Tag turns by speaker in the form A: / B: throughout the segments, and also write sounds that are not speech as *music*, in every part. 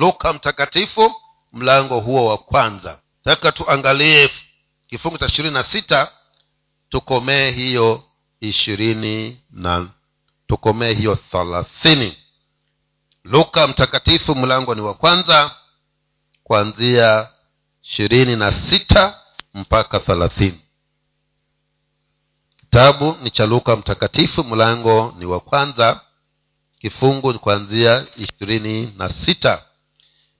A: luka mtakatifu mlango huo wa kwanza. Taka tuangalie kifungu cha ishirini na sita. Tukomee hiyo ishirini na tukomee hiyo thalathini. Luka mtakatifu mlango ni wa kwanza kuanzia ishirini na sita mpaka thalathini. Kitabu ni cha luka mtakatifu mlango ni wa kwanza kifungu kuanzia ishirini na sita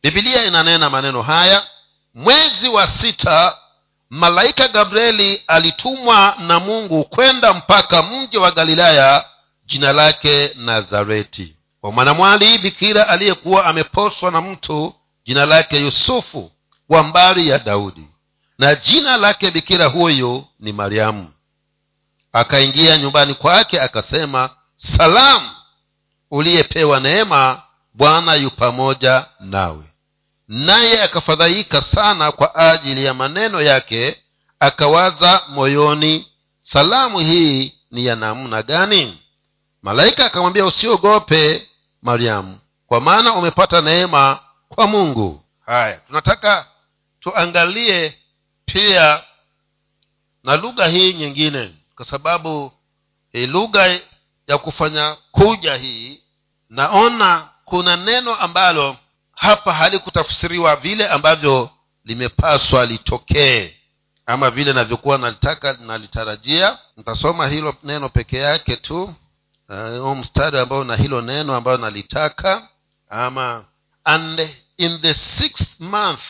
A: bibilia inanena maneno haya mwezi wa sita malaika gabrieli alitumwa na mungu kwenda mpaka mji wa galilaya jina lake nazareti. Kwa mwanamwali bikira aliyekuwa ameposwa na mtu jina lake yusufu wa mbari ya daudi. Na jina lake bikira huyu ni mariamu. Akaingia nyumbani kwake akasema salamu uliyepewa neema bwana yu pamoja nawe naye akafadhaika sana kwa ajili ya maneno yake akawaza moyoni salamu hii ni ya namna gani? Malaika akamwambia usiogope mariamu kwa maana umepata neema kwa mungu. Haya tunataka tuangalie pia na lugha hii nyingine kwa sababu e, lugha ya kufanya kuja hii naona kuna neno ambalo hapa halikutafsiriwa vile ambavyo limepaswa litokee ama vile navyokuwa nalitaka nalitarajia. Nitasoma hilo neno peke yake tu uh, mstari ambao na hilo neno ambayo nalitaka ama and in the sixth month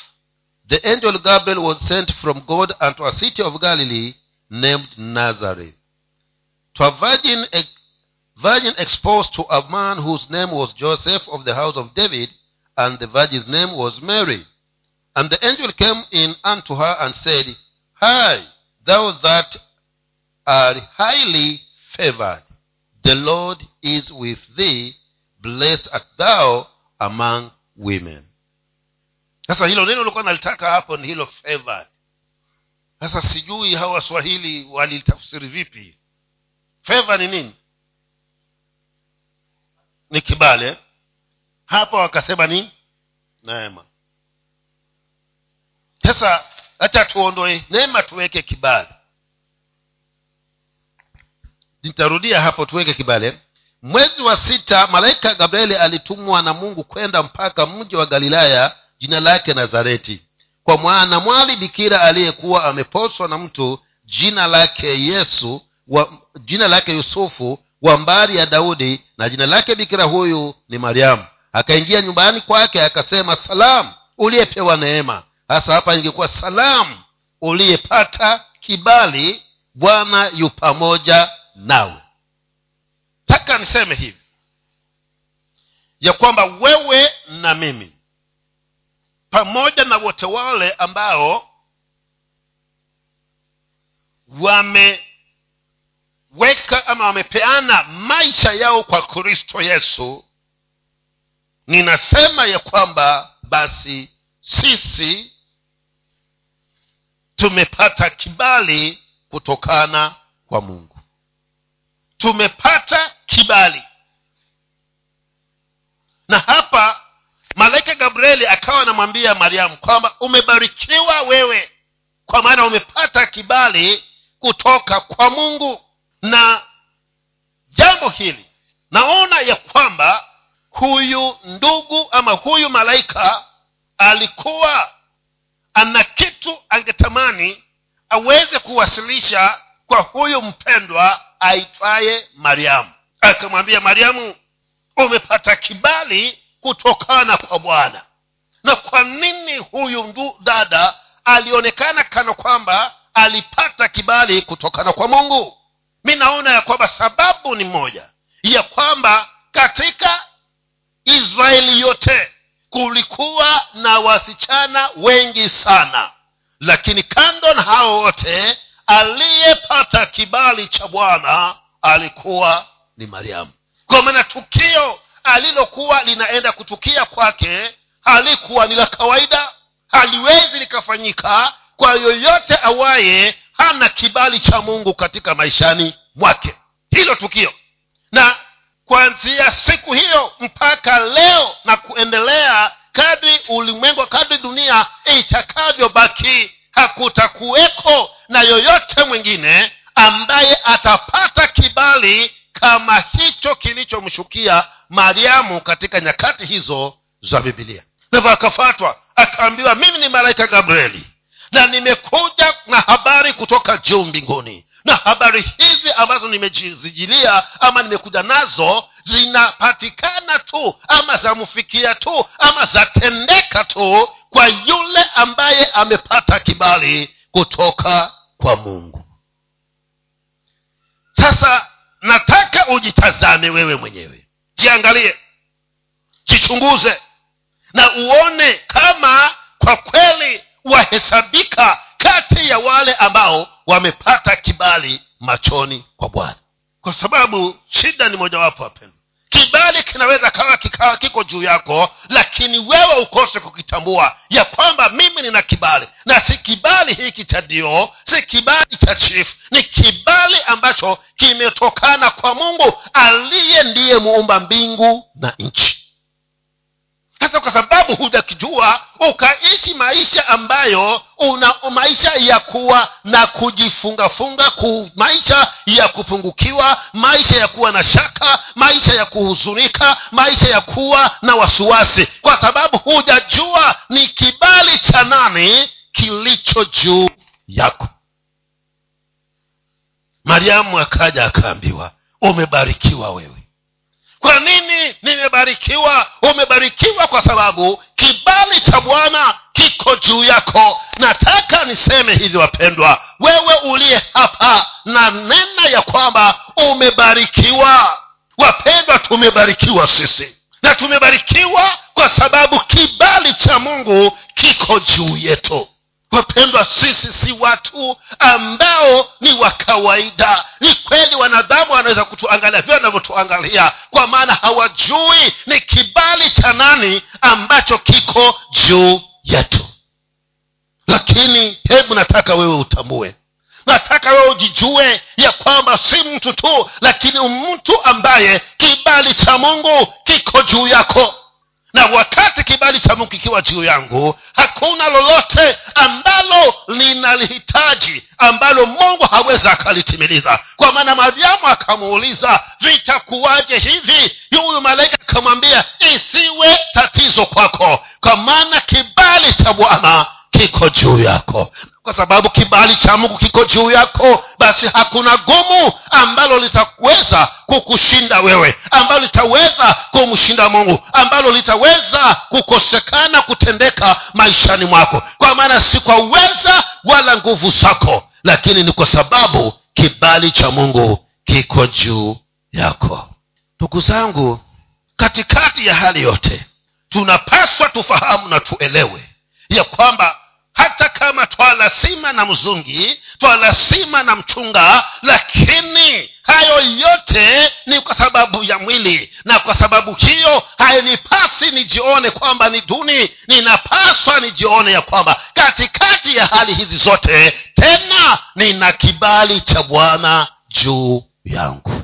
A: the angel gabriel was sent from god unto a city of galilee named nazareth. To a virgin, a virgin exposed to a man whose name was joseph of the house of david and the virgin's name was mary. And the angel came in unto her and said hi thou that art highly favored the lord is with thee. Blessed art thou among women. Sasa hilo neno likuwa nalitaka hapo ni hilo favored. Sasa sijui hawa waswahili walitafsiri vipi. Feva ni nini? Ni kibale hapa wakasema ni neema. Sasa hata tuondoe neema tuweke kibali. Nitarudia hapo tuweke kibale mwezi wa sita malaika gabrieli alitumwa na mungu kwenda mpaka mji wa galilaya jina lake nazareti. Kwa mwana mwali bikira aliyekuwa ameposwa na mtu jina lake yesu wa, jina lake yusufu wa mbari ya daudi na jina lake bikira huyu ni mariamu akaingia nyumbani kwake akasema salamu uliyepewa neema. Hasa hapa ingekuwa salamu uliyepata kibali bwana yu pamoja nawe. Taka niseme hivi ya kwamba wewe na mimi pamoja na wote wale ambao wameweka ama wamepeana maisha yao kwa kristo yesu ninasema ya kwamba basi sisi tumepata kibali kutokana kwa mungu. Tumepata kibali. Na hapa malaika gabrieli akawa anamwambia mariamu kwamba umebarikiwa wewe kwa maana umepata kibali kutoka kwa mungu. Na jambo hili naona ya kwamba huyu ndugu ama huyu malaika alikuwa ana kitu angetamani aweze kuwasilisha kwa huyu mpendwa aitwaye mariamu. Akamwambia mariamu umepata kibali kutokana kwa bwana. Na kwa nini huyu ndu dada alionekana kana kwamba alipata kibali kutokana kwa mungu? Mi naona ya kwamba sababu ni moja ya kwamba katika israeli yote kulikuwa na wasichana wengi sana. Lakini kando na hao wote aliyepata kibali cha bwana alikuwa ni mariamu. Kwa maana tukio alilokuwa linaenda kutukia kwake halikuwa ni la kawaida haliwezi likafanyika kwa yoyote awaye hana kibali cha mungu katika maishani mwake. Hilo tukio. Na kuanzia siku hiyo mpaka leo na kuendelea kadri ulimwengu kadri dunia itakavyobaki hakutakuweko na yoyote mwingine ambaye atapata kibali kama hicho kilichomshukia mariamu katika nyakati hizo za bibilia navyo akafatwa akaambiwa mimi ni malaika gabrieli na nimekuja na habari kutoka juu mbinguni. Na habari hizi ambazo nimezijilia ama nimekuja nazo zinapatikana tu ama zamfikia tu ama zatendeka tu kwa yule ambaye amepata kibali kutoka kwa mungu. Sasa nataka ujitazame wewe mwenyewe. Jiangalie. Jichunguze. Na uone kama kwa kweli wahesabika kati ya wale ambao wamepata kibali machoni kwa bwana. Kwa sababu shida ni mojawapo wapendwa. Kibali kinaweza kawa kikawa kiko juu yako lakini wewe ukose kukitambua ya kwamba mimi nina kibali. Na si kibali hiki cha dio si kibali cha chief. Ni kibali ambacho kimetokana kwa mungu aliye ndiye muumba mbingu na nchi hasa kwa sababu hujakijua ukaishi maisha ambayo una maisha ya kuwa na kujifungafunga ku, maisha ya kupungukiwa maisha ya kuwa na shaka maisha ya kuhuzunika maisha ya kuwa na wasiwasi. Kwa sababu hujajua ni kibali cha nani kilicho juu yako. Mariamu akaja akaambiwa umebarikiwa wewe kwa nini nimebarikiwa? Umebarikiwa kwa sababu kibali cha bwana kiko juu yako. Nataka niseme hivi wapendwa wewe uliye hapa na nena ya kwamba umebarikiwa. Wapendwa tumebarikiwa sisi na tumebarikiwa kwa sababu kibali cha mungu kiko juu yetu wapendwa sisi si watu ambao ni wa kawaida. Ni kweli wanadamu wanaweza kutuangalia vile wanavyotuangalia kwa maana hawajui ni kibali cha nani ambacho kiko juu yetu. Lakini hebu nataka wewe utambue. Nataka wewe ujijue ya kwamba si mtu tu lakini mtu ambaye kibali cha mungu kiko juu yako na wakati kibali cha mungu kikiwa juu yangu hakuna lolote ambalo linalihitaji ambalo mungu hawezi akalitimiliza. Kwa maana mariamu akamuuliza vitakuwaje hivi? Huyu malaika akamwambia isiwe tatizo kwako. Kwa maana kibali cha bwana kiko juu yako. Kwa sababu kibali cha mungu kiko juu yako basi hakuna gumu ambalo litaweza kukushinda wewe ambalo litaweza kumshinda mungu ambalo litaweza kukosekana kutendeka maishani mwako. Kwa maana si kwa uweza wala nguvu zako lakini ni kwa sababu kibali cha mungu kiko juu yako. Ndugu zangu katikati ya hali yote tunapaswa tufahamu na tuelewe ya kwamba hata kama twalasima na mzungi twalasima na mchunga lakini hayo yote ni kwa sababu ya mwili. Na kwa sababu hiyo hainipasi nijione kwamba ni duni. Ninapaswa nijione ya kwamba katikati ya hali hizi zote tena nina kibali cha bwana juu yangu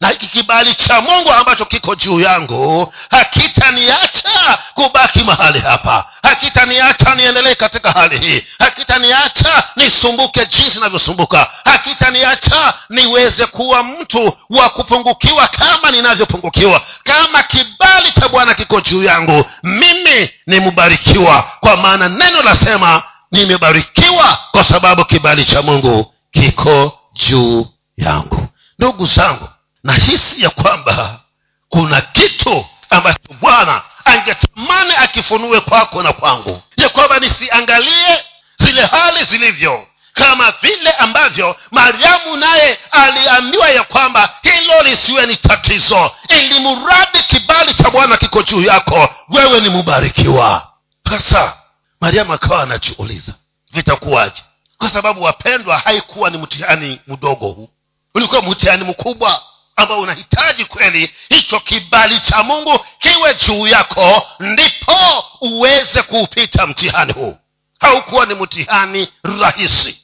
A: na hiki kibali cha mungu ambacho kiko juu yangu hakitaniacha kubaki mahali hapa. Hakitaniacha niendelee katika hali hii. Hakitaniacha nisumbuke jinsi navyosumbuka hakitaniacha niweze kuwa mtu wa kupungukiwa kama ninavyopungukiwa. Kama kibali cha bwana kiko juu yangu mimi nimebarikiwa kwa maana neno lasema nimebarikiwa kwa sababu kibali cha mungu kiko juu yangu. Ndugu zangu nahisi ya kwamba kuna kitu ambacho bwana angetamani akifunue kwako na kwangu. Ya kwamba nisiangalie zile hali zilivyo kama vile ambavyo mariamu naye aliambiwa ya kwamba hilo lisiwe ni tatizo ili mradi kibali cha bwana kiko juu yako wewe ni mubarikiwa. Sasa mariamu akawa anajiuliza vitakuwaje? Kwa sababu wapendwa haikuwa ni mtihani mdogo huu. Ulikuwa mtihani mkubwa ambao unahitaji kweli hicho kibali cha mungu kiwe juu yako ndipo uweze kuupita mtihani huu. Haukuwa ni mtihani rahisi.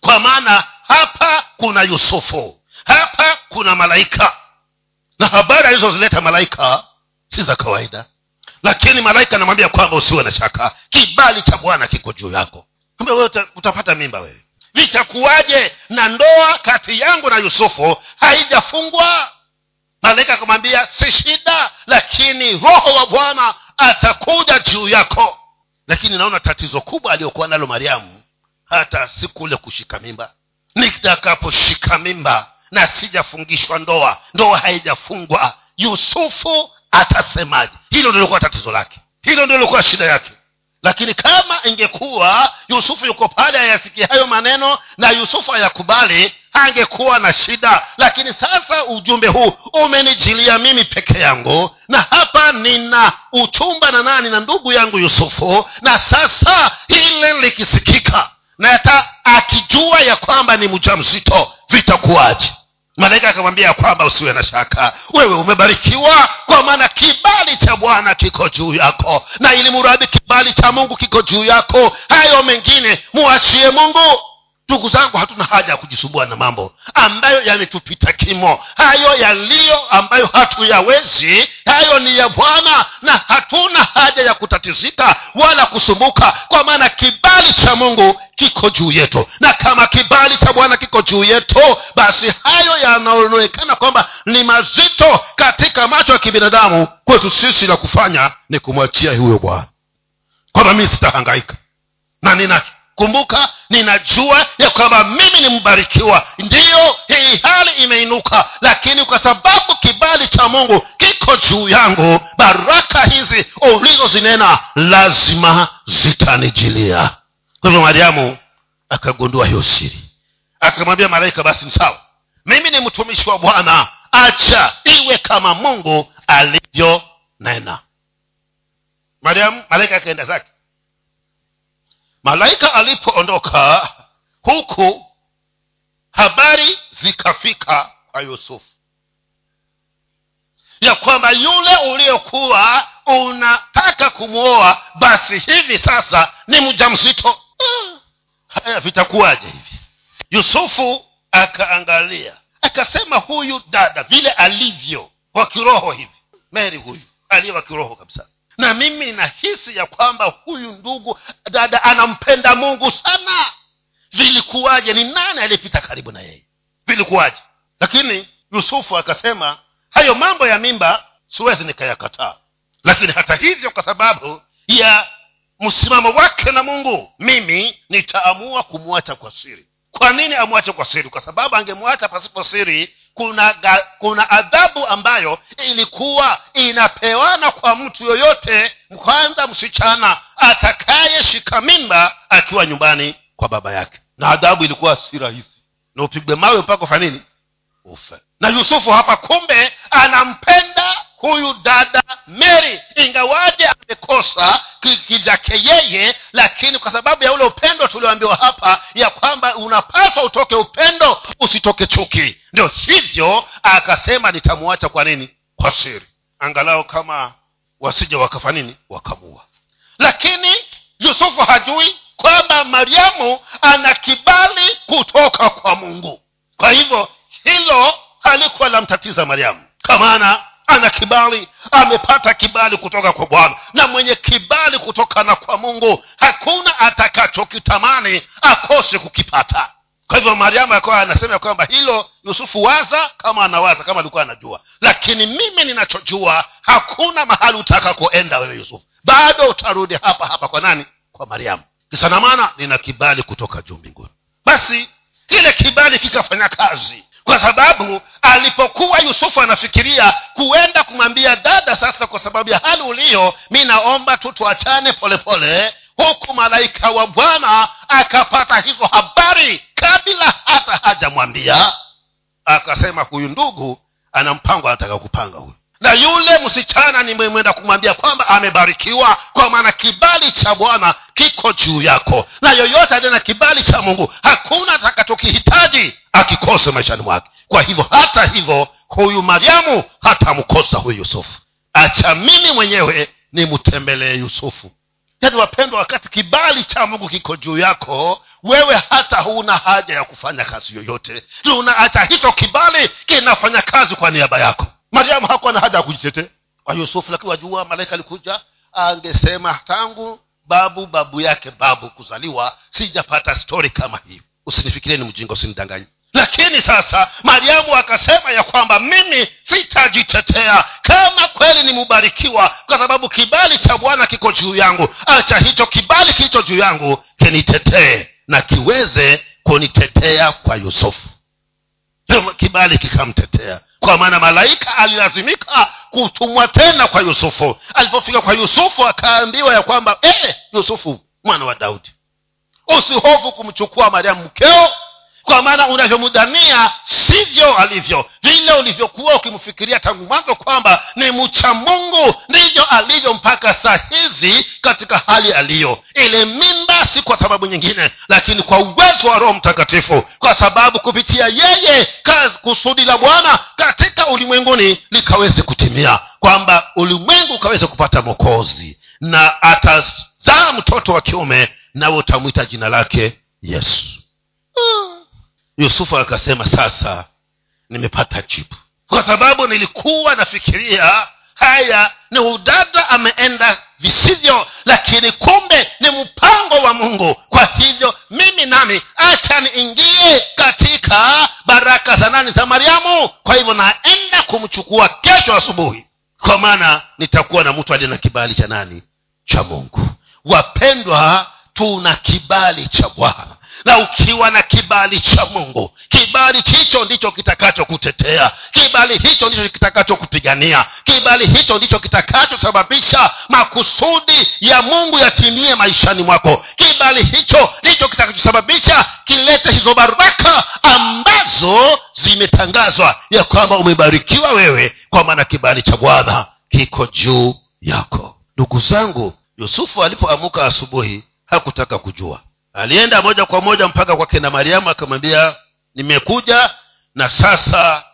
A: Kwa maana hapa kuna yusufu hapa kuna malaika. Na habari alizozileta malaika si za kawaida. Lakini malaika anamwambia kwamba usiwe na shaka kibali cha bwana kiko juu yako. Kumbe wewe utapata mimba wewe vitakuwaje na ndoa kati yangu na yusufu haijafungwa? Malaika akamwambia si shida lakini roho wa bwana atakuja juu yako. Lakini naona tatizo kubwa aliyokuwa nalo mariamu hata si kule kushika mimba. Nitakaposhika mimba na sijafungishwa ndoa ndoa haijafungwa yusufu atasemaje? Hilo ndilikuwa tatizo lake. Hilo ndio lilikuwa shida yake lakini kama ingekuwa yusufu yuko pale ayasikia hayo maneno na yusufu ayakubali angekuwa na shida. Lakini sasa ujumbe huu umenijilia mimi peke yangu na hapa nina uchumba na nani na ndugu yangu yusufu na sasa hili likisikika. Na hata akijua ya kwamba ni mja mzito vitakuwaje malaika akamwambia ya kwamba usiwe na shaka. Wewe umebarikiwa kwa maana kibali cha bwana kiko juu yako. Na ili muradhi kibali cha mungu kiko juu yako hayo mengine muachie mungu ndugu zangu hatuna haja ya kujisumbua na mambo ambayo yametupita kimo. Hayo yaliyo ambayo hatuyawezi hayo ni ya bwana na hatuna haja ya kutatizika wala kusumbuka kwa maana kibali cha mungu kiko juu yetu. Na kama kibali cha bwana kiko juu yetu basi hayo yanaonekana kwamba ni mazito katika macho ya kibinadamu. Kwetu sisi la kufanya ni kumwachia huyo bwana kwamba mii sitahangaika na ninakumbuka ninajua ya kwamba mimi ni mbarikiwa. Ndiyo hii hali imeinuka lakini kwa sababu kibali cha mungu kiko juu yangu baraka hizi ulizozinena lazima zitanijilia. Kwa hivyo mariamu akagundua hiyo siri. Akamwambia malaika basi ni sawa. Mimi ni mtumishi wa bwana. Acha iwe kama mungu alivyonena. Mariamu malaika akaenda zake malaika alipoondoka huku habari zikafika kwa yusufu. Ya kwamba yule uliokuwa unataka kumwoa basi hivi sasa ni mja mzito haya vitakuwaje hivi? Yusufu akaangalia akasema huyu dada vile alivyo wa kiroho hivi. Meri huyu aliye wa kiroho kabisa na mimi ninahisi ya kwamba huyu ndugu dada anampenda mungu sana. Vilikuwaje? Ni nani aliyepita karibu na yeye? Vilikuwaje? Lakini yusufu akasema hayo mambo ya mimba siwezi nikayakataa. Lakini hata hivyo kwa sababu ya msimamo wake na mungu mimi nitaamua kumwacha kwa siri. Kwa nini amwache kwa siri? Kwa sababu angemwacha pasipo siri kuna kuna adhabu ambayo ilikuwa inapewana kwa mtu yoyote kwanza msichana atakayeshika mimba akiwa nyumbani kwa baba yake. Na adhabu ilikuwa si rahisi. Na upigwe mawe mpaka ufa nini? Ufe. Na yusufu hapa kumbe anampenda huyu dada mary. Ingawaje amekosa kivyake yeye lakini kwa sababu ya ule upendo tulioambiwa hapa ya kwamba unapaswa utoke upendo usitoke chuki ndio hivyo akasema nitamwacha kwa nini? Kwa siri. Angalau kama wasije wakafa nini? Wakamua. Lakini yusufu hajui kwamba mariamu ana kibali kutoka kwa mungu. Kwa hivyo hilo halikuwa lamtatiza mariamu. Kwa maana ana kibali amepata kibali kutoka kwa bwana. Na mwenye kibali kutokana kwa mungu hakuna atakachokitamani akose kukipata kwa hivyo mariamu akawa anasema kwamba hilo yusufu waza kama anawaza kama alikuwa anajua. Lakini mimi ninachojua hakuna mahali utakakoenda wewe yusufu. Bado utarudi hapa hapa kwa nani? Kwa mariamu. Kisanamana nina kibali kutoka juu mbinguni. Basi kile kibali kikafanya kazi. Kwa sababu alipokuwa yusufu anafikiria kuenda kumwambia dada sasa kwa sababu ya hali uliyo mi naomba tu tuachane polepole huku malaika wa bwana akapata hizo habari kabla hata hajamwambia. Akasema huyu ndugu ana mpango anataka kupanga huyu. Na yule msichana nimemwenda kumwambia kwamba amebarikiwa kwa maana kibali cha bwana kiko juu yako. Na yoyote aliye na kibali cha mungu hakuna atakachokihitaji akikose maishani mwake. Kwa hivyo hata hivyo huyu mariamu hatamkosa huyu yusufu. Acha mimi mwenyewe nimtembelee yusufu yaani wapendwa wakati kibali cha mungu kiko juu yako wewe hata huna haja ya kufanya kazi yoyote. Una hata hicho kibali kinafanya kazi kwa niaba yako. Mariamu hakuwa na haja ya kujitetea. Kwa yusufu lakini wajua malaika alikuja angesema tangu babu babu yake babu kuzaliwa sijapata stori kama hii. Usinifikirie ni mjinga usinidanganye lakini sasa mariamu akasema ya kwamba mimi sitajitetea. Kama kweli nimubarikiwa kwa sababu kibali cha bwana kiko juu yangu. Acha hicho kibali kilicho juu yangu kinitetee na kiweze kunitetea kwa yusufu. Kibali kikamtetea. Kwa maana malaika alilazimika kutumwa tena kwa yusufu. Alipofika kwa yusufu akaambiwa ya kwamba eh, yusufu mwana wa daudi usihofu kumchukua mariamu mkeo kwa maana unavyomudhania sivyo alivyo. Vile ulivyokuwa ukimfikiria tangu mwanzo kwamba ni mcha mungu ndivyo alivyo mpaka saa hizi katika hali aliyo. Ile mimba si kwa sababu nyingine lakini kwa uwezo wa roho mtakatifu. Kwa sababu kupitia yeye kazi kusudi la bwana katika ulimwenguni likaweze kutimia. Kwamba ulimwengu ukaweze kupata mokozi na atazaa mtoto wa kiume nawe utamwita jina lake yesu yusufu akasema sasa nimepata jibu. Kwa sababu nilikuwa nafikiria haya ni udada ameenda visivyo lakini kumbe ni mpango wa mungu. Kwa hivyo mimi nami acha niingie katika baraka za nani? Za mariamu. Kwa hivyo naenda kumchukua kesho asubuhi. Kwa maana nitakuwa na mtu aliye na kibali cha nani? Cha mungu. Wapendwa tuna kibali cha bwana na ukiwa na kibali cha mungu kibali hicho ndicho kitakachokutetea kibali hicho ndicho kitakachokupigania kibali hicho ndicho kitakachosababisha makusudi ya mungu yatimie maishani mwako. Kibali hicho ndicho kitakachosababisha kilete hizo baraka ambazo zimetangazwa ya kwamba umebarikiwa wewe kwa maana kibali cha bwana kiko juu yako. Ndugu zangu yusufu alipoamuka asubuhi hakutaka kujua alienda moja kwa moja mpaka kwa kina mariamu akamwambia nimekuja na sasa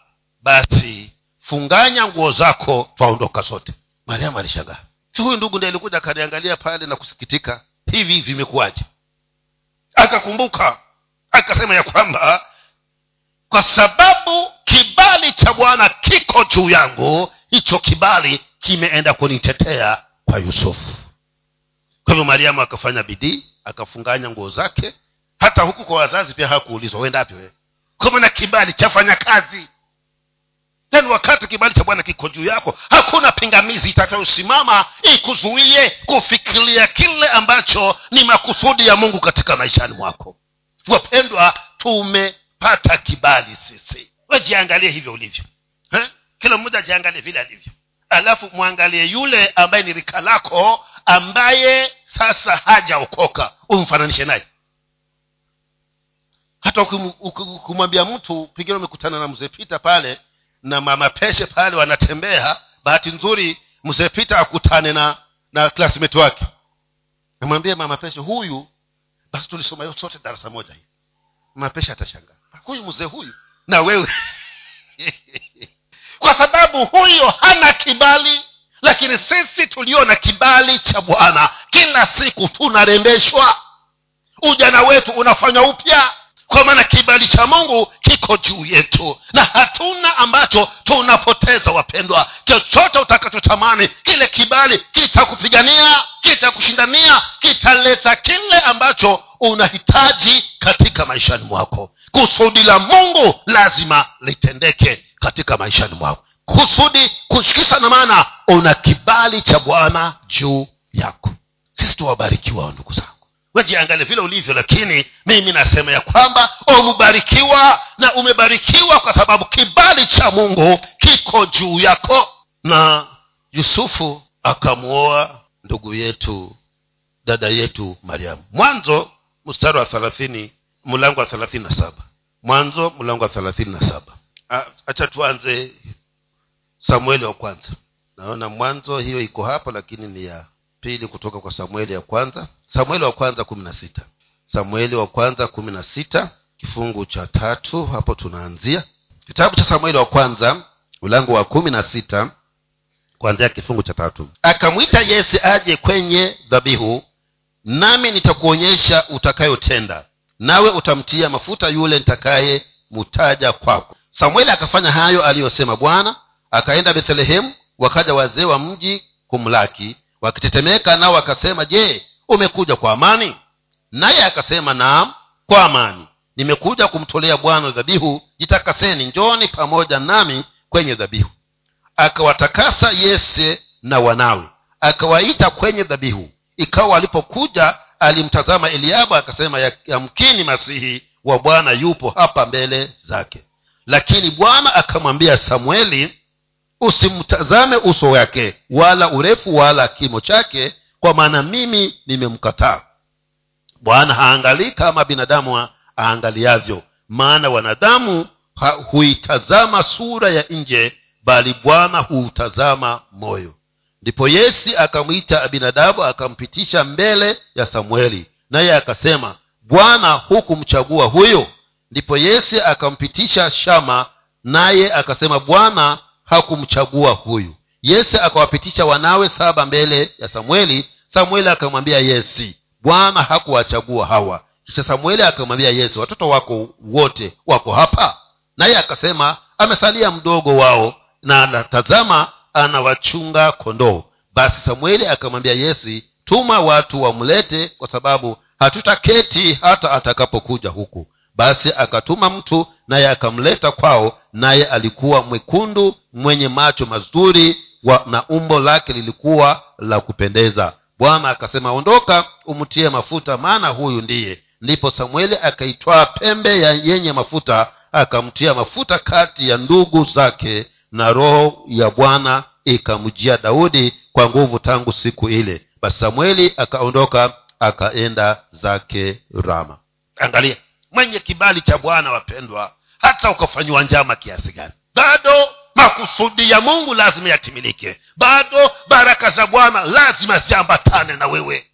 A: basi funganya nguo zako twaondoka sote. Mariamu alishangaa. Si huyu ndugu ndi alikuja akaniangalia pale na kusikitika? Hivi vimekuwaje? Akakumbuka akasema ya kwamba kwa sababu kibali cha bwana kiko juu yangu hicho kibali kimeenda kunitetea kwa yusufu. Kwa hivyo mariamu akafanya bidii akafunganya nguo zake. Hata huku kwa wazazi pia hakuulizwa uendapi wewe? Kama kibali chafanya kazi. Yani wakati kibali cha bwana kiko juu yako hakuna pingamizi itakayosimama ikuzuie kufikiria kile ambacho ni makusudi ya mungu katika maishani mwako. Wapendwa tumepata kibali sisi. Wejiangalie hivyo ulivyo He? kila mmoja ajiangalie vile alivyo. Alafu mwangalie yule ambaye ni rika lako ambaye sasa hajaokoka umfananishe naye. Hata ukimwambia mtu pengine umekutana na mzee pita pale na mama peshe pale wanatembea bahati nzuri mzee pita akutane na na classmate wake. Namwambie mama peshe huyu basi tulisoma yote sote darasa moja hii. Mama peshe atashangaa huyu mzee huyu na wewe? *laughs* Kwa sababu huyo hana kibali lakini sisi tulio na kibali cha bwana kila siku tunarembeshwa. Ujana wetu unafanywa upya. Kwa maana kibali cha mungu kiko juu yetu. Na hatuna ambacho tunapoteza wapendwa. Chochote utakachotamani kile kibali kitakupigania kitakushindania kitaleta kile ambacho unahitaji katika maishani mwako. Kusudi la mungu lazima litendeke katika maishani mwako kusudi kushikisa na maana una kibali cha bwana juu yako. Sisi tuwabarikiwa ndugu zangu. Wejiangalie vile ulivyo lakini mimi nasema ya kwamba umebarikiwa na umebarikiwa kwa sababu kibali cha mungu kiko juu yako. Na yusufu akamwoa ndugu yetu dada yetu mariamu. Mwanzo mstari wa thelathini mlango wa thelathini na saba. Mwanzo mlango wa thelathini na saba. Hacha tuanze samueli wa kwanza. Naona mwanzo hiyo iko hapo lakini ni ya pili kutoka kwa samueli ya kwanza. Samueli wa kwanza kumi na sita. Samueli wa kwanza kumi na sita kifungu cha tatu hapo tunaanzia. Kitabu cha samueli wa kwanza mlango wa kumi na sita kuanzia kifungu cha tatu. Akamwita yese aje kwenye dhabihu nami nitakuonyesha utakayotenda. Nawe utamtia mafuta yule nitakaye mutaja kwako. Samueli akafanya hayo aliyosema bwana akaenda bethlehemu wakaja wazee wa mji kumlaki. Wakitetemeka nao wakasema je umekuja kwa amani? Naye akasema naam kwa amani. Nimekuja kumtolea bwana dhabihu. Jitakaseni njoni pamoja nami kwenye dhabihu. Akawatakasa yese na wanawe akawaita kwenye dhabihu. Ikawa alipokuja alimtazama eliabu akasema yamkini masihi wa bwana yupo hapa mbele zake. Lakini bwana akamwambia samueli usimtazame uso wake wala urefu wala kimo chake kwa maana mimi nimemkataa. Bwana haangalii kama binadamu aangaliavyo maana wanadamu huitazama sura ya nje bali bwana huutazama moyo. Ndipo yesi akamwita abinadabu akampitisha mbele ya samueli naye akasema bwana hukumchagua huyo? Ndipo yese akampitisha shama naye akasema bwana hakumchagua huyu. Yese akawapitisha wanawe saba mbele ya samueli. Samueli akamwambia yesi bwana hakuwachagua hawa. Kisha samueli akamwambia yesi watoto wako wote wako hapa? Naye akasema amesalia mdogo wao na anatazama anawachunga kondoo. Basi samueli akamwambia yesi tuma watu wamlete kwa sababu hatutaketi hata atakapokuja huku. Basi akatuma mtu naye akamleta kwao naye alikuwa mwekundu mwenye macho mazuri wa, na umbo lake lilikuwa la kupendeza. Bwana akasema ondoka umtie mafuta maana huyu ndiye. Ndipo samueli akaitwaa pembe ya yenye mafuta akamtia mafuta kati ya ndugu zake na roho ya bwana ikamjia daudi kwa nguvu tangu siku ile. Basi samueli akaondoka akaenda zake rama. Angalia mwenye kibali cha bwana wapendwa hata ukafanyiwa njama kiasi gani? Bado makusudi ya mungu lazima yatimilike. Bado baraka za bwana lazima ziambatane na wewe.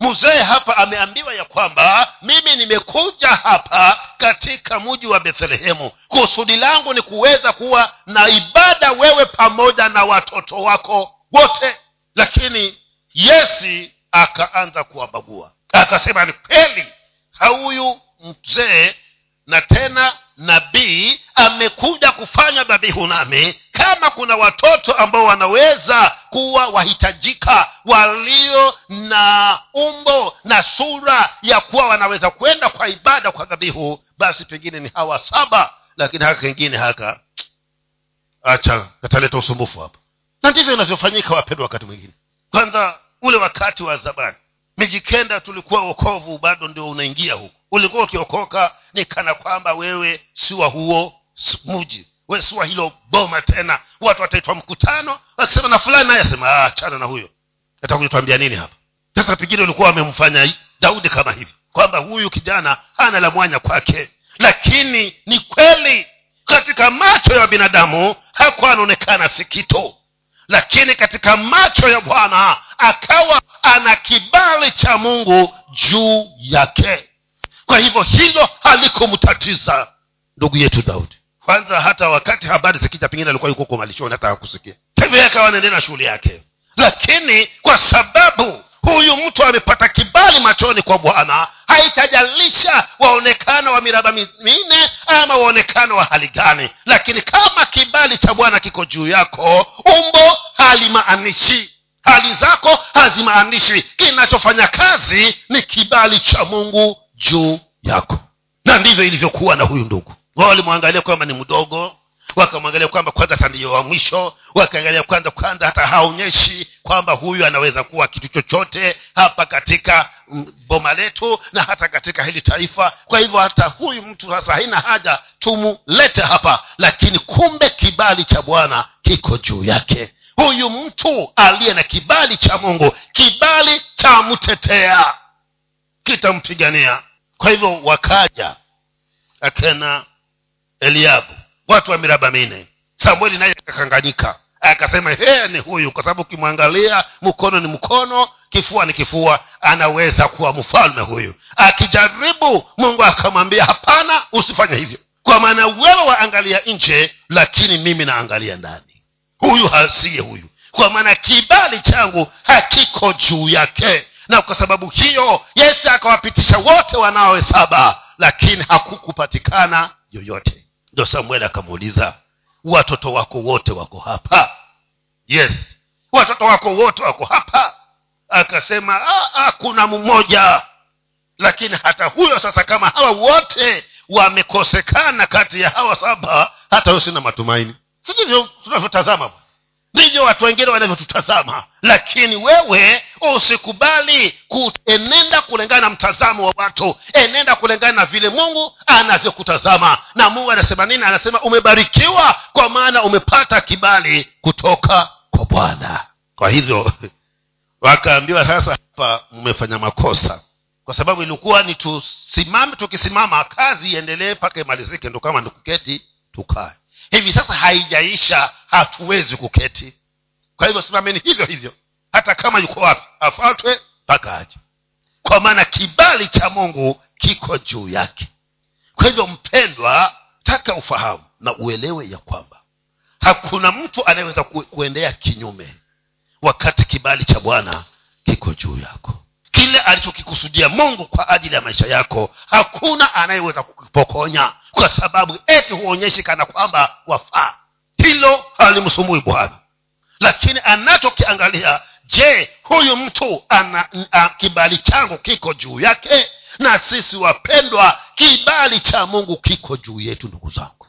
A: Mzee hapa ameambiwa ya kwamba mimi nimekuja hapa katika mji wa bethlehemu. Kusudi langu ni kuweza kuwa na ibada wewe pamoja na watoto wako wote. Lakini yesi akaanza kuwabagua. Akasema ni kweli huyu mzee na tena nabii amekuja kufanya dhabihu nami kama kuna watoto ambao wanaweza kuwa wahitajika walio na umbo na sura ya kuwa wanaweza kwenda kwa ibada kwa dhabihu basi pengine ni hawa saba lakini haka kengine haka. Acha kataleta usumbufu hapa. Na ndivyo inavyofanyika wapendwa wakati mwingine. Kwanza ule wakati wa zamani. Mijikenda tulikuwa wokovu bado ndio unaingia huku ulikuwa ukiokoka ni kana kwamba wewe si wa huo muji. Wewe si wa hilo boma tena. Watu wataitwa mkutano wakisema na fulani naye asema ah, achana na huyo. Atakujutwambia nini hapa? Sasa pengine ulikuwa wamemfanya daudi kama hivi kwamba huyu kijana hana la mwanya kwake. Lakini ni kweli katika macho ya binadamu hakuwa anaonekana sikito. Lakini katika macho ya bwana akawa ana kibali cha mungu juu yake kwa hivyo hilo halikumtatiza. Ndugu yetu daudi. Kwanza hata wakati habari zikija pengine alikuwa yuko malishoni hata hakusikia. Hivyo akawa anaendelea na shughuli yake. Lakini kwa sababu huyu mtu amepata kibali machoni kwa bwana haitajalisha waonekano wa miraba minne ama waonekana wa hali gani. Lakini kama kibali cha bwana kiko juu yako umbo halimaanishi. Hali zako hazimaanishi. Kinachofanya kazi ni kibali cha mungu juu yako. Na ndivyo ilivyokuwa na huyu ndugu. Wao walimwangalia kwamba ni mdogo wakamwangalia kwamba kwanza tandio wa mwisho wakaangalia kwanza kwanza hata haonyeshi kwamba huyu anaweza kuwa kitu chochote hapa katika mm, boma letu na hata katika hili taifa. Kwa hivyo hata huyu mtu sasa haina haja tumulete hapa lakini kumbe kibali cha bwana kiko juu yake. Huyu mtu aliye na kibali cha mungu kibali cha mtetea kitampigania kwa hivyo wakaja akena eliabu watu wa miraba minne. Samueli naye akakanganyika akasema hee ni huyu kwa sababu ukimwangalia mkono ni mkono kifua ni kifua anaweza kuwa mfalme huyu. Akijaribu mungu akamwambia hapana usifanye hivyo. Kwa maana wewe waangalia nje lakini mimi naangalia ndani. Huyu hasiye huyu. Kwa maana kibali changu hakiko juu yake na kwa sababu hiyo yesu akawapitisha wote wanawe saba lakini hakukupatikana yoyote. Ndo samueli akamuuliza watoto wako wote wako hapa? Yes. Watoto wako wote wako hapa? Akasema "Ah, ah, kuna mmoja. Lakini hata huyo sasa kama hawa wote wamekosekana kati ya hawa saba hata huyo sina matumaini. Sindivyo tunavyotazama bwana ndivyo watu wengine wanavyotutazama. Lakini wewe usikubali kuenenda kulingana na mtazamo wa watu. Enenda kulingana na vile mungu anavyokutazama. Na mungu anasema nini? Anasema umebarikiwa kwa maana umepata kibali kutoka kwa bwana. Kwa hivyo *laughs* wakaambiwa sasa hapa mmefanya makosa. Kwa sababu ilikuwa ni tusimame tukisimama kazi iendelee mpaka imalizike ndo kama nikuketi tukae hivi sasa haijaisha hatuwezi kuketi. Kwa hivyo simameni hivyo hivyo. Hata kama yuko wapi afatwe mpaka aje. Kwa maana kibali cha mungu kiko juu yake. Kwa hivyo mpendwa taka ufahamu na uelewe ya kwamba hakuna mtu anayeweza kuendea kinyume wakati kibali cha bwana kiko juu yako kile alichokikusudia mungu kwa ajili ya maisha yako hakuna anayeweza kukipokonya kwa sababu eti huonyeshi kana kwamba wafaa. Hilo halimsumbui bwana. Lakini anachokiangalia je huyu mtu ana a, kibali changu kiko juu yake? Na sisi wapendwa kibali cha mungu kiko juu yetu ndugu zangu.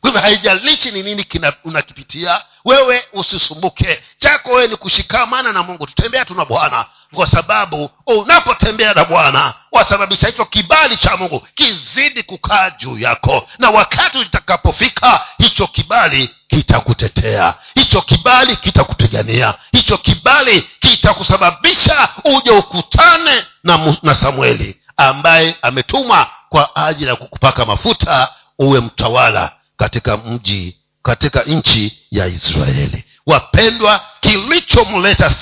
A: Kwa hivyo haijalishi ni nini unakipitia wewe usisumbuke. Chako wewe ni kushikamana na mungu. Tutembea tu na bwana kwa sababu unapotembea na bwana wasababisha hicho kibali cha mungu kizidi kukaa juu yako. Na wakati utakapofika hicho kibali kitakutetea. Hicho kibali kitakupigania. Hicho kibali kitakusababisha uje ukutane na, na samueli ambaye ametumwa kwa ajili ya kukupaka mafuta uwe mtawala katika mji katika nchi ya israeli. Wapendwa kilichomleta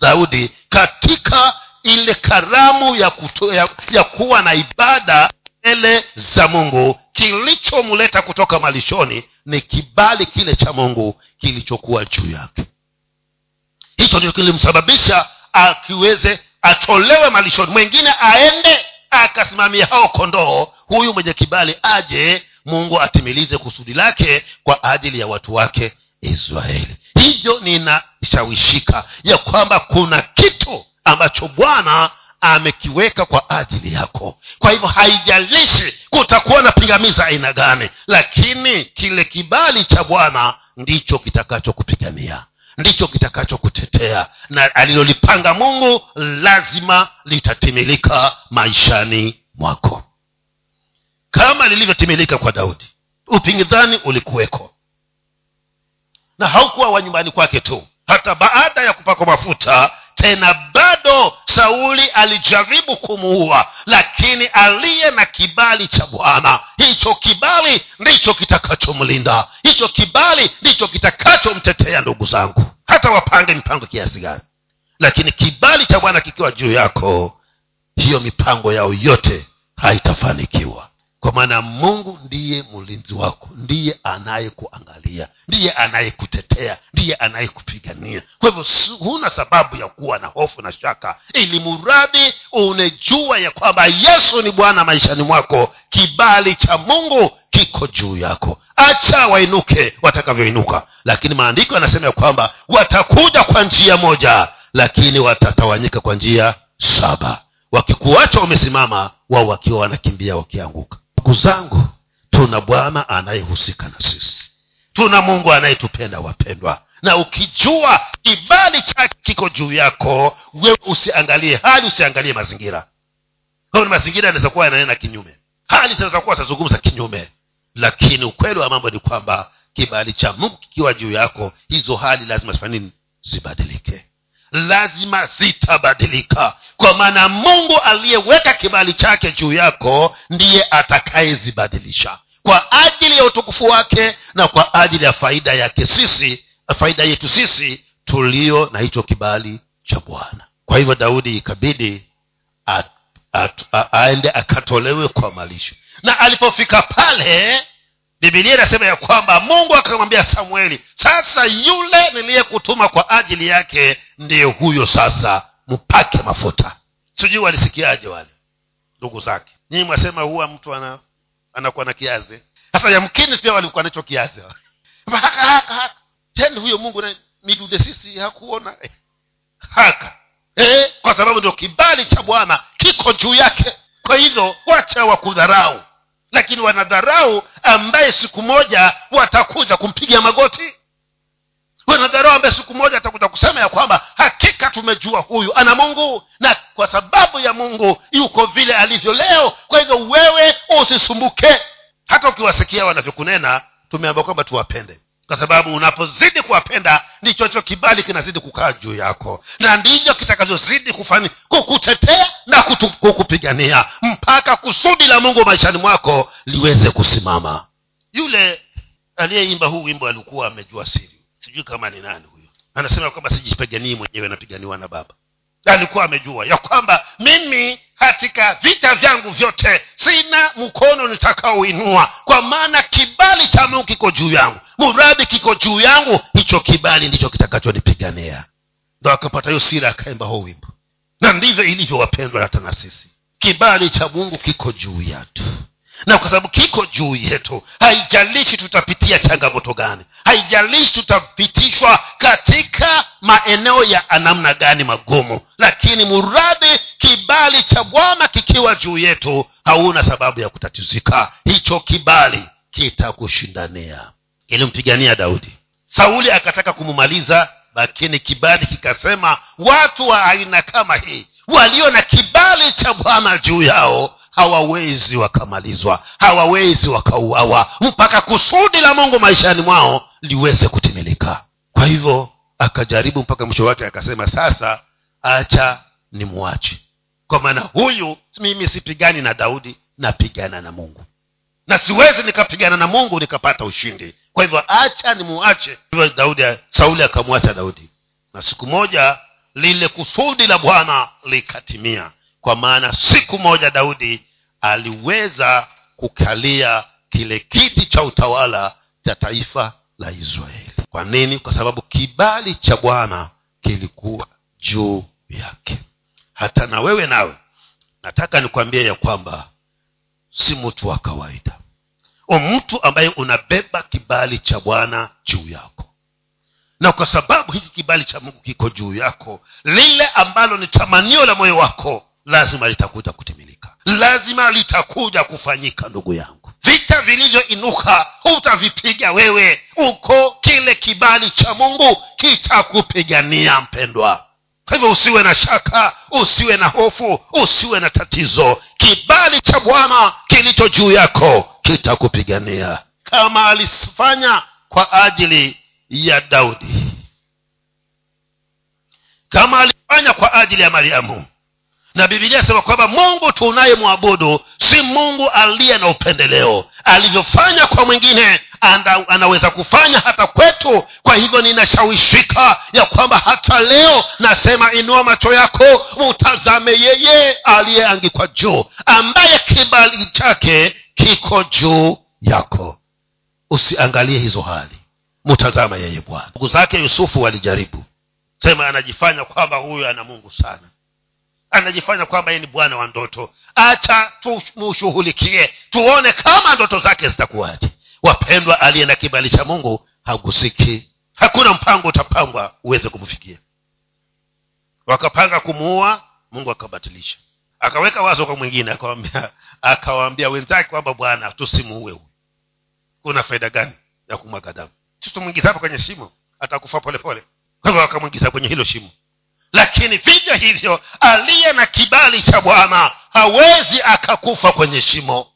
A: daudi katika ile karamu ya, kutu, ya, ya kuwa na ibada mbele za mungu kilichomleta kutoka malishoni ni kibali kile cha mungu kilichokuwa juu yake. Hicho ndio kilimsababisha akiweze atolewe malishoni. Mwingine aende akasimamia hao kondoo huyu mwenye kibali aje mungu atimilize kusudi lake kwa ajili ya watu wake israeli. Hivyo ninashawishika ya kwamba kuna kitu ambacho bwana amekiweka kwa ajili yako. Kwa hivyo haijalishi kutakuwa na pingamizi aina gani lakini kile kibali cha bwana ndicho kitakachokupigania ndicho kitakachokutetea na alilolipanga mungu lazima litatimilika maishani mwako kama lilivyotimilika kwa daudi. Upinzani ulikuweko. Na haukuwa wa nyumbani kwake tu. Hata baada ya kupakwa mafuta tena bado sauli alijaribu kumuua lakini aliye na kibali cha bwana. Hicho kibali ndicho kitakachomlinda. Hicho kibali ndicho kitakachomtetea ndugu zangu. Hata wapange mipango kiasi gani. Lakini kibali cha bwana kikiwa juu yako hiyo mipango yao yote haitafanikiwa kwa maana mungu ndiye mlinzi wako ndiye anayekuangalia ndiye anayekutetea ndiye anayekupigania. Kwa hivyo huna sababu ya kuwa na hofu na shaka ili muradi unejua ya kwamba yesu ni bwana maishani mwako kibali cha mungu kiko juu yako. Acha wainuke watakavyoinuka. Lakini maandiko yanasema ya kwamba watakuja kwa njia moja lakini watatawanyika kwa njia saba. Wakikuacha umesimama wao wakiwa wanakimbia wakianguka ndugu zangu tuna bwana anayehusika na sisi. Tuna mungu anayetupenda wapendwa. Na ukijua kibali chake kiko juu yako wewe usiangalie hali usiangalie mazingira. Kwa ni mazingira yanaweza kuwa yananena kinyume. Hali zinaweza kuwa zazungumza kinyume. Lakini ukweli wa mambo ni kwamba kibali cha mungu kikiwa juu yako hizo hali lazima zifanye nini? Zibadilike. Lazima zitabadilika kwa maana mungu aliyeweka kibali chake juu yako ndiye atakayezibadilisha. Kwa ajili ya utukufu wake na kwa ajili ya faida yake sisi faida yetu sisi tulio na hicho kibali cha bwana. Kwa hivyo daudi ikabidi aende akatolewe kwa malisho. Na alipofika pale bibilia inasema ya kwamba mungu akamwambia samueli sasa yule niliyekutuma kwa ajili yake ndiye huyo sasa mpake mafuta. Sijui walisikiaje wale ndugu zake. Nyinyi mwasema huwa mtu ana anakuwa na kiazi. Sasa yamkini pia walikuwa nacho kiazi. *laughs* Haka haka. Tena huyo mungu na midude sisi hakuona. *laughs* Haka. Eh, kwa sababu ndio kibali cha bwana kiko juu yake. Kwa hivyo wacha wakudharau. Lakini wanadharau ambaye siku moja watakuja kumpiga magoti wanadharau ambaye siku moja atakuja kusema ya kwamba hakika tumejua huyu ana mungu na kwa sababu ya mungu yuko vile alivyo leo. Kwa hivyo wewe usisumbuke. Hata ukiwasikia wanavyokunena tumeamba kwamba tuwapende. Kwa sababu unapozidi kuwapenda ndicho hicho kibali kinazidi kukaa juu yako. Na ndivyo kitakavyozidi kukutetea na kutu, kukupigania mpaka kusudi la mungu maishani mwako liweze kusimama. Yule aliyeimba huu wimbo alikuwa amejua siri sijui kama ni nani huyo. Anasema kwamba sijipiganii mwenyewe napiganiwa na baba. Alikuwa amejua ya kwamba mimi katika vita vyangu vyote sina mkono nitakaoinua kwa maana kibali cha mungu kiko juu yangu. Mradi kiko juu yangu hicho kibali ndicho kitakachonipigania ndo akapata hiyo sira akaimba huo wimbo. Na ndivyo ilivyo wapendwa hata na sisi. Kibali cha mungu kiko juu yetu na kwa sababu kiko juu yetu haijalishi tutapitia changamoto gani haijalishi tutapitishwa katika maeneo ya namna gani magumu lakini muradi kibali cha bwana kikiwa juu yetu hauna sababu ya kutatizika. Hicho kibali kitakushindania. Ilimpigania daudi. Sauli akataka kumumaliza lakini kibali kikasema watu wa aina kama hii walio na kibali cha bwana juu yao hawawezi wakamalizwa hawawezi wakauawa mpaka kusudi la mungu maishani mwao liweze kutimilika. Kwa hivyo akajaribu mpaka mwisho wake akasema sasa acha ni mwache kwa maana huyu mimi sipigani na daudi napigana na mungu. Na siwezi nikapigana na mungu nikapata ushindi. Kwa hivyo acha nimuache hivyo daudi sauli akamwacha daudi. Na siku moja lile kusudi la bwana likatimia. Kwa maana siku moja daudi aliweza kukalia kile kiti cha utawala cha taifa la israeli. Kwa nini? Kwa sababu kibali cha bwana kilikuwa juu yake. Hata na wewe nawe nataka nikwambie ya kwamba si mtu wa kawaida. O mtu ambaye unabeba kibali cha bwana juu yako. Na kwa sababu hiki kibali cha mungu kiko juu yako lile ambalo ni tamanio la moyo wako lazima litakuja kutimilika. Lazima litakuja kufanyika ndugu yangu. Vita vilivyoinuka hutavipiga wewe. Uko kile kibali cha mungu kitakupigania mpendwa. Kwa hivyo usiwe na shaka usiwe na hofu usiwe na tatizo. Kibali cha bwana kilicho juu yako kitakupigania kama alifanya kwa ajili ya daudi. Kama alifanya kwa ajili ya mariamu na bibilia asema kwamba mungu tunayemwabudu si mungu aliye na upendeleo. Alivyofanya kwa mwingine anda, anaweza kufanya hata kwetu. Kwa hivyo ninashawishika ya kwamba hata leo nasema inua macho yako mutazame yeye aliyeangikwa juu ambaye kibali chake kiko juu yako. Usiangalie hizo hali mutazama yeye bwana. Ndugu zake yusufu walijaribu. Sema anajifanya kwamba huyu ana mungu sana anajifanya kwamba yeye ni bwana wa ndoto. Acha tumushughulikie tuone kama ndoto zake zitakuwaje. Wapendwa aliye na kibali cha mungu hagusiki. Hakuna mpango utapangwa uweze kumfikia. Wakapanga kumuua mungu akabatilisha. Akaweka wazo kwa mwingine akawambia akawaambia wenzake kwamba bwana tusimuue huyu. Kuna faida gani ya kumwaga damu? Tutumwingiza hapo kwenye shimo atakufa polepole. Kwa hivyo wakamwingiza kwenye hilo shimo lakini vivyo hivyo aliye na kibali cha bwana hawezi akakufa kwenye shimo.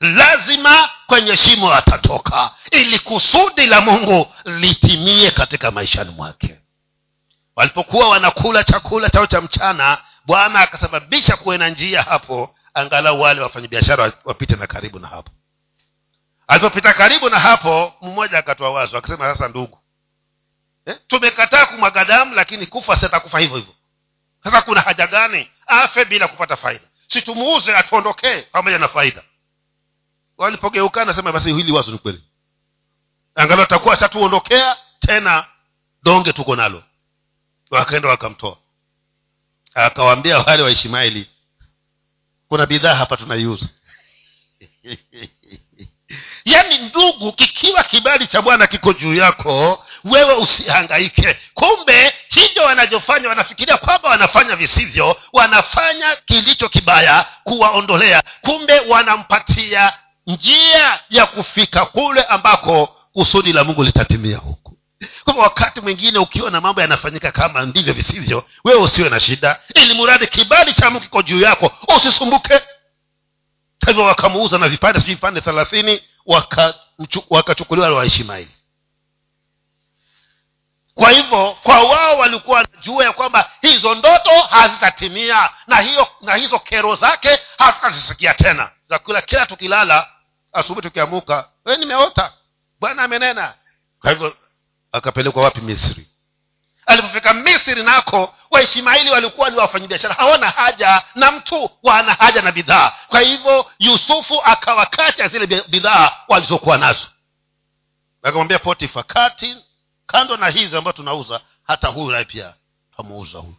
A: Lazima kwenye shimo atatoka ili kusudi la mungu litimie katika maishani mwake. Walipokuwa wanakula chakula chao cha mchana bwana akasababisha kuwe na njia hapo angalau wale wafanyabiashara wapite na karibu na hapo. Alipopita karibu na hapo mmoja akatoa wazo akasema sasa ndugu eh, tumekataa kumwaga damu lakini kufa sitakufa hivyo hivyo. Sasa kuna haja gani? Afe bila kupata faida. Situmuuze atuondokee pamoja na faida. Walipogeuka nasema basi hili wazo ni kweli. Angalau takuwa satuondokea tena donge tuko nalo. Wakaenda wakamtoa. Akawaambia wale waishimaili kuna bidhaa hapa tunaiuza *laughs* yaani ndugu kikiwa kibali cha bwana kiko juu yako wewe usihangaike. Kumbe hivyo wanavyofanya wanafikiria kwamba wanafanya visivyo. Wanafanya kilicho kibaya kuwaondolea. Kumbe wanampatia njia ya kufika kule ambako kusudi la mungu litatimia huku. Kwamba wakati mwingine ukiona mambo yanafanyika kama ndivyo visivyo wewe usiwe na shida. Ili muradi kibali cha mungu kiko juu yako usisumbuke. Hivyo wakamuuza na vipande sijui vipande thelathini wakachukuliwa waka waishmaeli kwa hivyo kwa wao walikuwa wanajua ya kwamba hizo ndoto hazitatimia na hiyo na hizo kero zake hatutazisikia tena. Za kila kila tukilala asubuhi tukiamuka we nimeota. Bwana amenena. Kwa hivyo akapelekwa wapi? Misri alipofika misri nako waishmaili walikuwa ni wafanyabiashara. Hawana haja na mtu wana haja na bidhaa. Kwa hivyo yusufu akawakacha zile bidhaa walizokuwa nazo. Akamwambia potifa kati kando na hizi ambayo tunauza hata huyu naye pia tamuuza huyu.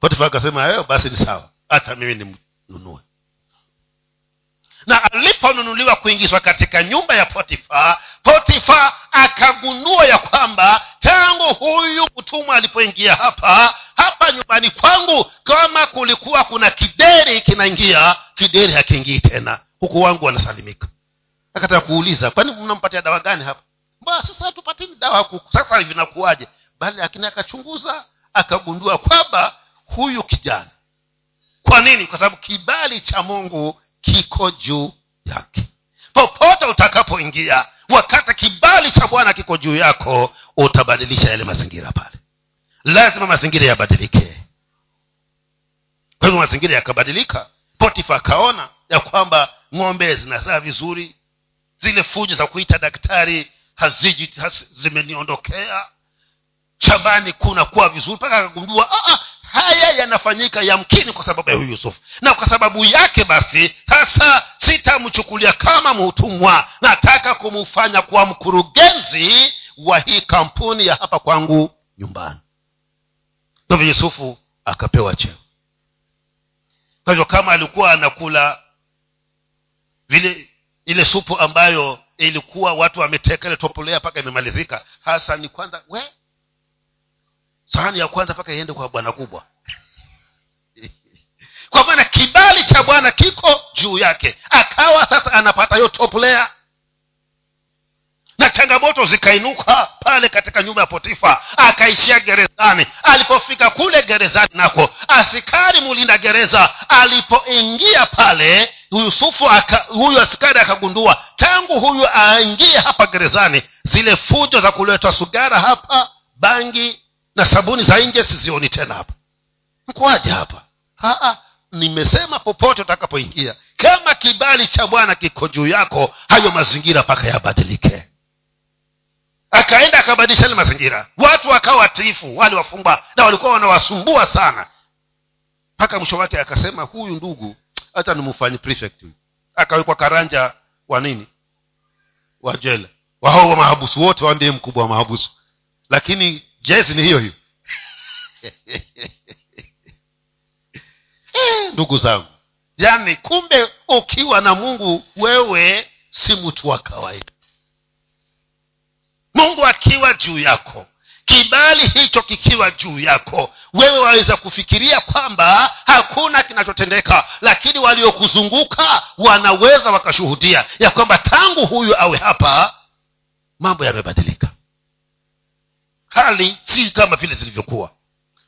A: Potifa akasema basi ni sawa. Hata mimi nimnunue na aliponunuliwa kuingizwa katika nyumba ya potifa potifa akagundua ya kwamba tangu huyu mtumwa alipoingia hapa hapa nyumbani kwangu kama kulikuwa kuna kideri kinaingia kideri hakiingii tena. Huku wangu wanasalimika. Akataka kuuliza kwani mnampatia dawa gani hapa? Mbona sasa tupatini dawa huku sasa vinakuwaje bali lakini akachunguza akagundua kwamba huyu kijana. Kwa nini? Kwa sababu kibali cha mungu kiko juu yake. Popote utakapoingia wakati kibali cha bwana kiko juu yako utabadilisha yale mazingira pale. Lazima mazingira yabadilike. Kwa hivyo mazingira yakabadilika potifa akaona ya kwamba ng'ombe zinazaa vizuri zile fujo za kuita daktari haziji has, zimeniondokea shambani kuna kuwa vizuri mpaka akagundua ah, ah, haya yanafanyika yamkini kwa sababu ya yusufu. Na kwa sababu yake basi sasa sitamchukulia kama mhutumwa nataka kumfanya kuwa mkurugenzi wa hii kampuni ya hapa kwangu nyumbani. Kwa yusufu akapewa cheo. Kwa hivyo kama alikuwa anakula vile ile supu ambayo ilikuwa watu wameteka ile topolea mpaka imemalizika hasa ni kwanza we sahani ya kwanza mpaka iende kwa bwana kubwa. *laughs* Kwa maana kibali cha bwana kiko juu yake. Akawa sasa anapata hiyo toplea na changamoto zikainuka pale katika nyumba ya potifa. Akaishia gerezani. Alipofika kule gerezani nako askari mulinda gereza alipoingia pale yusufu aka, huyu askari akagundua tangu huyu aingie hapa gerezani zile fujo za kuleta sugara hapa bangi na sabuni za nje sizioni tena hapa. Mkuaje hapa? Haa, nimesema popote utakapoingia kama kibali cha bwana kiko juu yako hayo mazingira mpaka yabadilike. Akaenda akabadilisha ile mazingira. Watu wakawa watiifu wale wafumba na walikuwa wanawasumbua sana. Mpaka mwisho wake akasema huyu ndugu hata nimfanye prefect akawekwa karanja wa nini? Wa jela. Wahao wa mahabusu wote waambie mkubwa wa mahabusu. Lakini jezi ni hiyo hiyo. *laughs* Ndugu zangu yaani kumbe ukiwa na mungu wewe si mtu wa kawaida. Mungu akiwa juu yako kibali hicho kikiwa juu yako wewe waweza kufikiria kwamba hakuna kinachotendeka lakini waliokuzunguka wanaweza wakashuhudia ya kwamba tangu huyu awe hapa mambo yamebadilika hali si kama vile zilivyokuwa.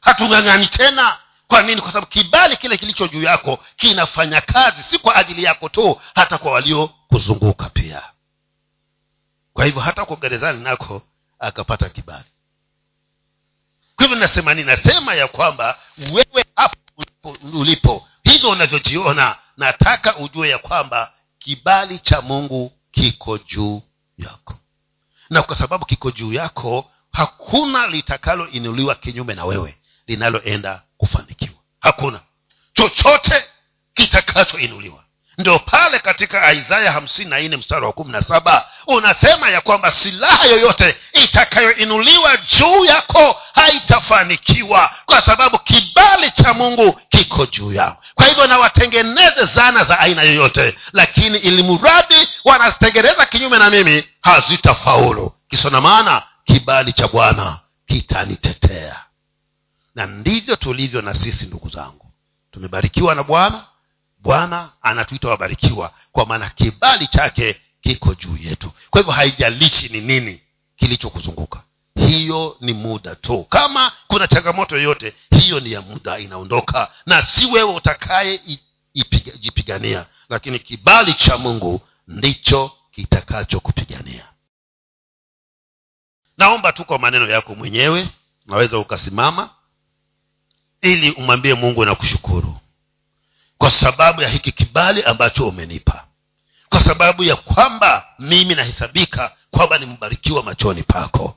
A: Hatung'ang'ani tena. Kwa nini? Kwa sababu kibali kile kilicho juu yako kinafanya kazi si kwa ajili yako tu hata kwa waliokuzunguka pia. Kwa hivyo hata kwa gerezani nako akapata kibali. Kwa hivyo nasema nini? Nasema ya kwamba wewe hapo ulipo hivyo unavyojiona nataka ujue ya kwamba kibali cha mungu kiko juu yako. Na kwa sababu kiko juu yako hakuna litakaloinuliwa kinyume na wewe linaloenda kufanikiwa. Hakuna. Chochote kitakachoinuliwa. Ndio pale katika isaya hamsini na nne mstari wa kumi na saba unasema ya kwamba silaha yoyote itakayoinuliwa juu yako haitafanikiwa kwa sababu kibali cha mungu kiko juu yao. Kwa hivyo nawatengeneze zana za aina yoyote lakini ilimradi wanazitengeneza kinyume na mimi hazitafaulu. Kiso na maana kibali cha bwana kitanitetea. Na ndivyo tulivyo na sisi ndugu zangu. Tumebarikiwa na bwana. Bwana anatuita wabarikiwa kwa maana kibali chake kiko juu yetu. Kwa hivyo haijalishi ni nini kilichokuzunguka. Hiyo ni muda tu. Kama kuna changamoto yoyote hiyo ni ya muda inaondoka. Na si wewe utakaye jipigania. Lakini kibali cha mungu ndicho kitakachokupigania naomba tu kwa maneno yako mwenyewe unaweza ukasimama ili umwambie mungu na kushukuru kwa sababu ya hiki kibali ambacho umenipa. Kwa sababu ya kwamba mimi nahesabika kwamba ni mbarikiwa machoni pako